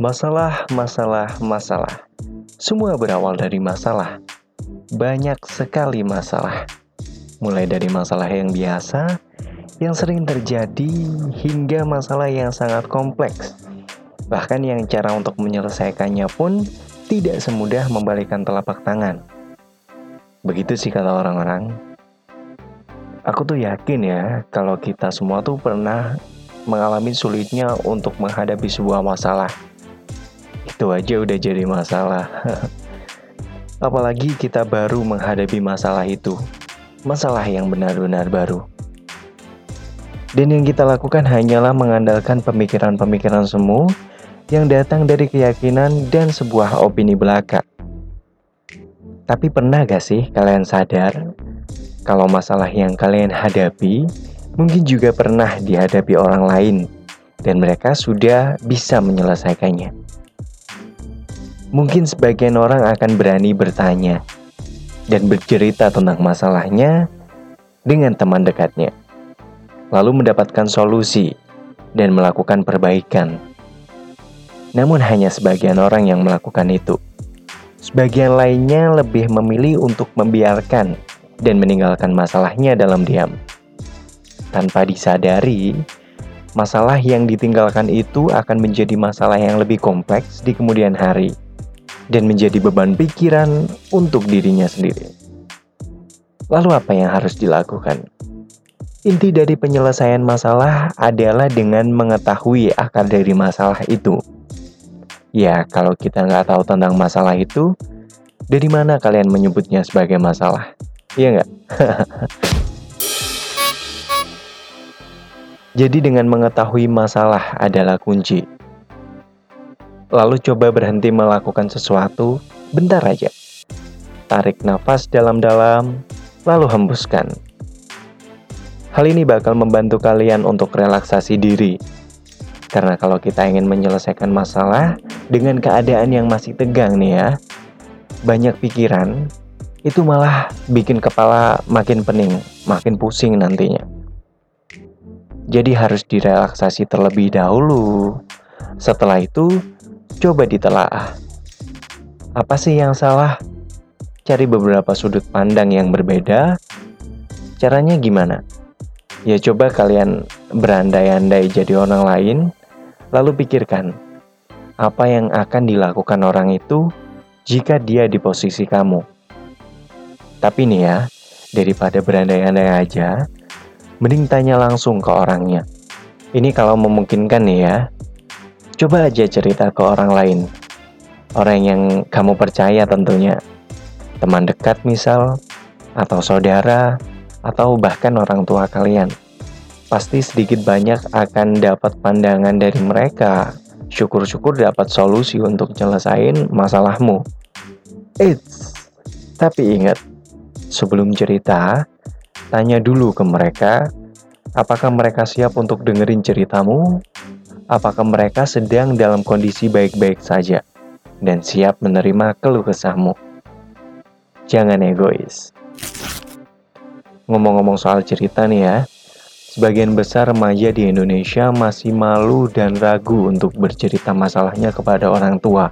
Masalah, masalah, masalah. Semua berawal dari masalah. Banyak sekali masalah. Mulai dari masalah yang biasa, yang sering terjadi, hingga masalah yang sangat kompleks. Bahkan yang cara untuk menyelesaikannya pun tidak semudah membalikan telapak tangan. Begitu sih kata orang-orang. Aku tuh yakin ya, kalau kita semua tuh pernah mengalami sulitnya untuk menghadapi sebuah masalah. Itu aja udah jadi masalah. Apalagi kita baru menghadapi masalah itu. Masalah yang benar-benar baru. Dan yang kita lakukan hanyalah mengandalkan pemikiran-pemikiran semu yang datang dari keyakinan dan sebuah opini belaka. Tapi pernah gak sih kalian sadar kalau masalah yang kalian hadapi mungkin juga pernah dihadapi orang lain dan mereka sudah bisa menyelesaikannya. Mungkin sebagian orang akan berani bertanya dan bercerita tentang masalahnya dengan teman dekatnya, lalu mendapatkan solusi dan melakukan perbaikan. Namun, hanya sebagian orang yang melakukan itu. Sebagian lainnya lebih memilih untuk membiarkan dan meninggalkan masalahnya dalam diam. Tanpa disadari, masalah yang ditinggalkan itu akan menjadi masalah yang lebih kompleks di kemudian hari dan menjadi beban pikiran untuk dirinya sendiri. Lalu, apa yang harus dilakukan? Inti dari penyelesaian masalah adalah dengan mengetahui akar dari masalah itu. Ya, kalau kita nggak tahu tentang masalah itu, dari mana kalian menyebutnya sebagai masalah? Iya nggak? Jadi dengan mengetahui masalah adalah kunci. Lalu coba berhenti melakukan sesuatu bentar aja. Tarik nafas dalam-dalam, lalu hembuskan. Hal ini bakal membantu kalian untuk relaksasi diri. Karena kalau kita ingin menyelesaikan masalah dengan keadaan yang masih tegang nih ya, banyak pikiran, itu malah bikin kepala makin pening, makin pusing nantinya. Jadi harus direlaksasi terlebih dahulu. Setelah itu, coba ditelaah. Apa sih yang salah? Cari beberapa sudut pandang yang berbeda. Caranya gimana? Ya coba kalian berandai-andai jadi orang lain, lalu pikirkan apa yang akan dilakukan orang itu jika dia di posisi kamu. Tapi nih ya, daripada berandai-andai aja, mending tanya langsung ke orangnya. Ini kalau memungkinkan nih ya. Coba aja cerita ke orang lain. Orang yang kamu percaya tentunya. Teman dekat misal, atau saudara, atau bahkan orang tua kalian. Pasti sedikit banyak akan dapat pandangan dari mereka. Syukur-syukur dapat solusi untuk nyelesain masalahmu. Eits, tapi ingat, sebelum cerita, Tanya dulu ke mereka, apakah mereka siap untuk dengerin ceritamu? Apakah mereka sedang dalam kondisi baik-baik saja dan siap menerima keluh kesahmu? Jangan egois. Ngomong-ngomong soal cerita nih ya, sebagian besar remaja di Indonesia masih malu dan ragu untuk bercerita masalahnya kepada orang tua.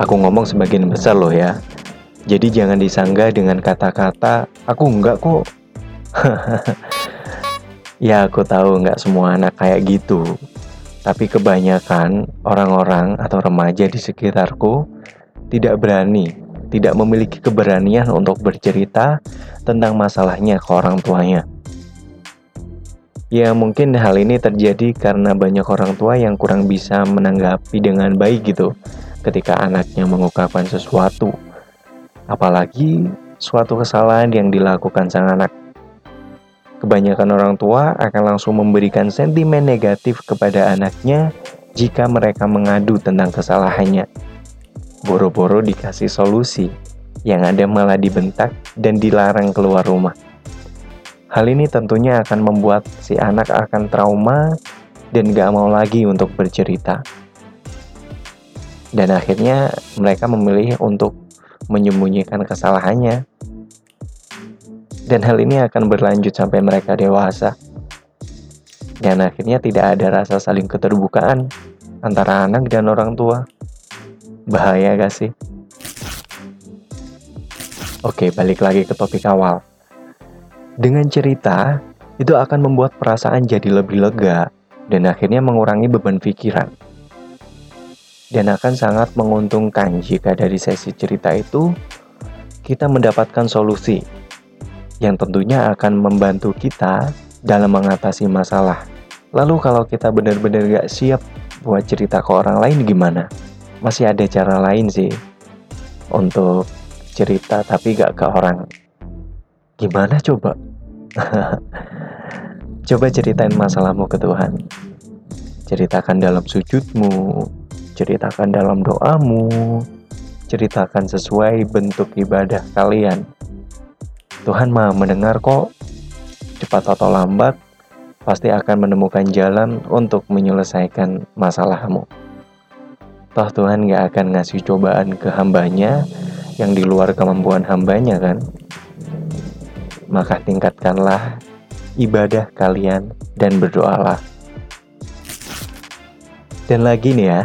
Aku ngomong sebagian besar loh ya, jadi jangan disanggah dengan kata-kata aku enggak kok. ya aku tahu enggak semua anak kayak gitu. Tapi kebanyakan orang-orang atau remaja di sekitarku tidak berani, tidak memiliki keberanian untuk bercerita tentang masalahnya ke orang tuanya. Ya mungkin hal ini terjadi karena banyak orang tua yang kurang bisa menanggapi dengan baik gitu ketika anaknya mengungkapkan sesuatu apalagi suatu kesalahan yang dilakukan sang anak. Kebanyakan orang tua akan langsung memberikan sentimen negatif kepada anaknya jika mereka mengadu tentang kesalahannya. Boro-boro dikasih solusi, yang ada malah dibentak dan dilarang keluar rumah. Hal ini tentunya akan membuat si anak akan trauma dan gak mau lagi untuk bercerita. Dan akhirnya mereka memilih untuk menyembunyikan kesalahannya. Dan hal ini akan berlanjut sampai mereka dewasa. Dan akhirnya tidak ada rasa saling keterbukaan antara anak dan orang tua. Bahaya gak sih? Oke, balik lagi ke topik awal. Dengan cerita, itu akan membuat perasaan jadi lebih lega dan akhirnya mengurangi beban pikiran. Dan akan sangat menguntungkan jika dari sesi cerita itu kita mendapatkan solusi yang tentunya akan membantu kita dalam mengatasi masalah. Lalu kalau kita benar-benar gak siap buat cerita ke orang lain gimana? Masih ada cara lain sih untuk cerita tapi gak ke orang. Gimana coba? coba ceritain masalahmu ke Tuhan. Ceritakan dalam sujudmu, ceritakan dalam doamu, ceritakan sesuai bentuk ibadah kalian. Tuhan maha mendengar kok, cepat atau lambat, pasti akan menemukan jalan untuk menyelesaikan masalahmu. Toh Tuhan gak akan ngasih cobaan ke hambanya yang di luar kemampuan hambanya kan? Maka tingkatkanlah ibadah kalian dan berdoalah. Dan lagi nih ya,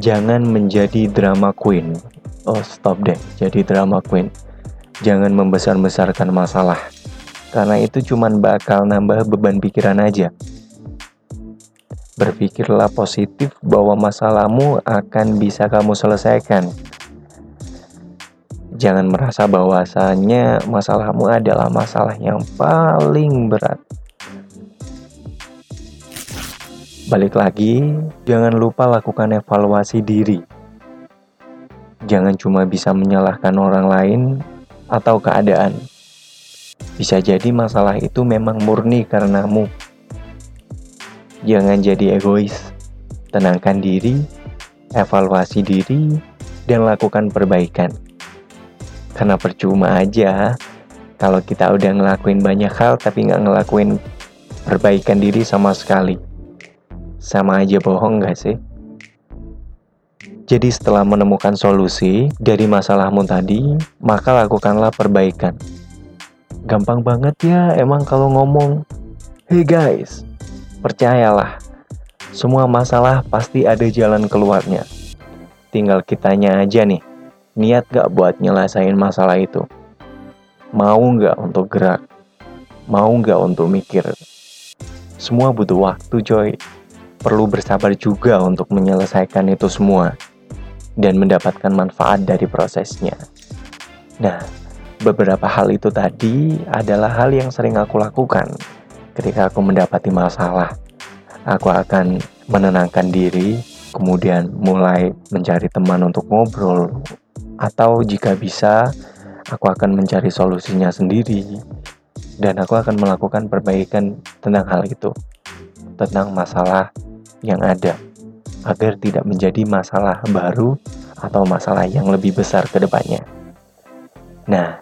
jangan menjadi drama queen. Oh stop deh, jadi drama queen. Jangan membesar-besarkan masalah. Karena itu cuman bakal nambah beban pikiran aja. Berpikirlah positif bahwa masalahmu akan bisa kamu selesaikan Jangan merasa bahwasannya masalahmu adalah masalah yang paling berat. Balik lagi, jangan lupa lakukan evaluasi diri. Jangan cuma bisa menyalahkan orang lain atau keadaan. Bisa jadi masalah itu memang murni karenamu. Jangan jadi egois. Tenangkan diri, evaluasi diri, dan lakukan perbaikan. Karena percuma aja kalau kita udah ngelakuin banyak hal tapi nggak ngelakuin perbaikan diri sama sekali. Sama aja bohong gak sih? Jadi setelah menemukan solusi dari masalahmu tadi, maka lakukanlah perbaikan. Gampang banget ya emang kalau ngomong. Hey guys, percayalah, semua masalah pasti ada jalan keluarnya. Tinggal kitanya aja nih niat gak buat nyelesain masalah itu? Mau gak untuk gerak? Mau gak untuk mikir? Semua butuh waktu coy. Perlu bersabar juga untuk menyelesaikan itu semua dan mendapatkan manfaat dari prosesnya. Nah, beberapa hal itu tadi adalah hal yang sering aku lakukan ketika aku mendapati masalah. Aku akan menenangkan diri, kemudian mulai mencari teman untuk ngobrol, atau jika bisa, aku akan mencari solusinya sendiri dan aku akan melakukan perbaikan tentang hal itu, tentang masalah yang ada, agar tidak menjadi masalah baru atau masalah yang lebih besar ke depannya. Nah,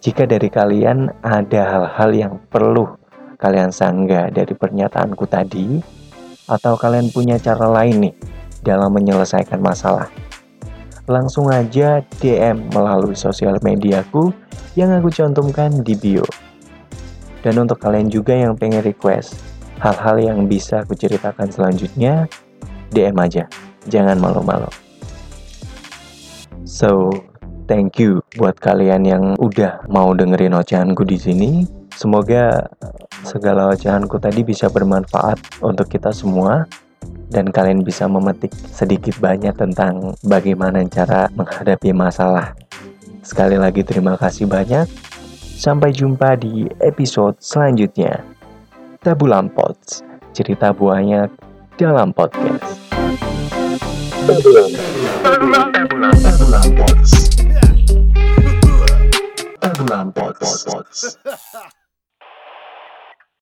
jika dari kalian ada hal-hal yang perlu kalian sanggah dari pernyataanku tadi, atau kalian punya cara lain nih dalam menyelesaikan masalah, langsung aja DM melalui sosial mediaku yang aku cantumkan di bio. Dan untuk kalian juga yang pengen request hal-hal yang bisa aku ceritakan selanjutnya, DM aja. Jangan malu-malu. So, thank you buat kalian yang udah mau dengerin ocehanku di sini. Semoga segala ocehanku tadi bisa bermanfaat untuk kita semua dan kalian bisa memetik sedikit banyak tentang bagaimana cara menghadapi masalah. Sekali lagi terima kasih banyak. Sampai jumpa di episode selanjutnya. Tabulam Pots, cerita buahnya dalam podcast. babylon babylon babylon babylon babylon babylon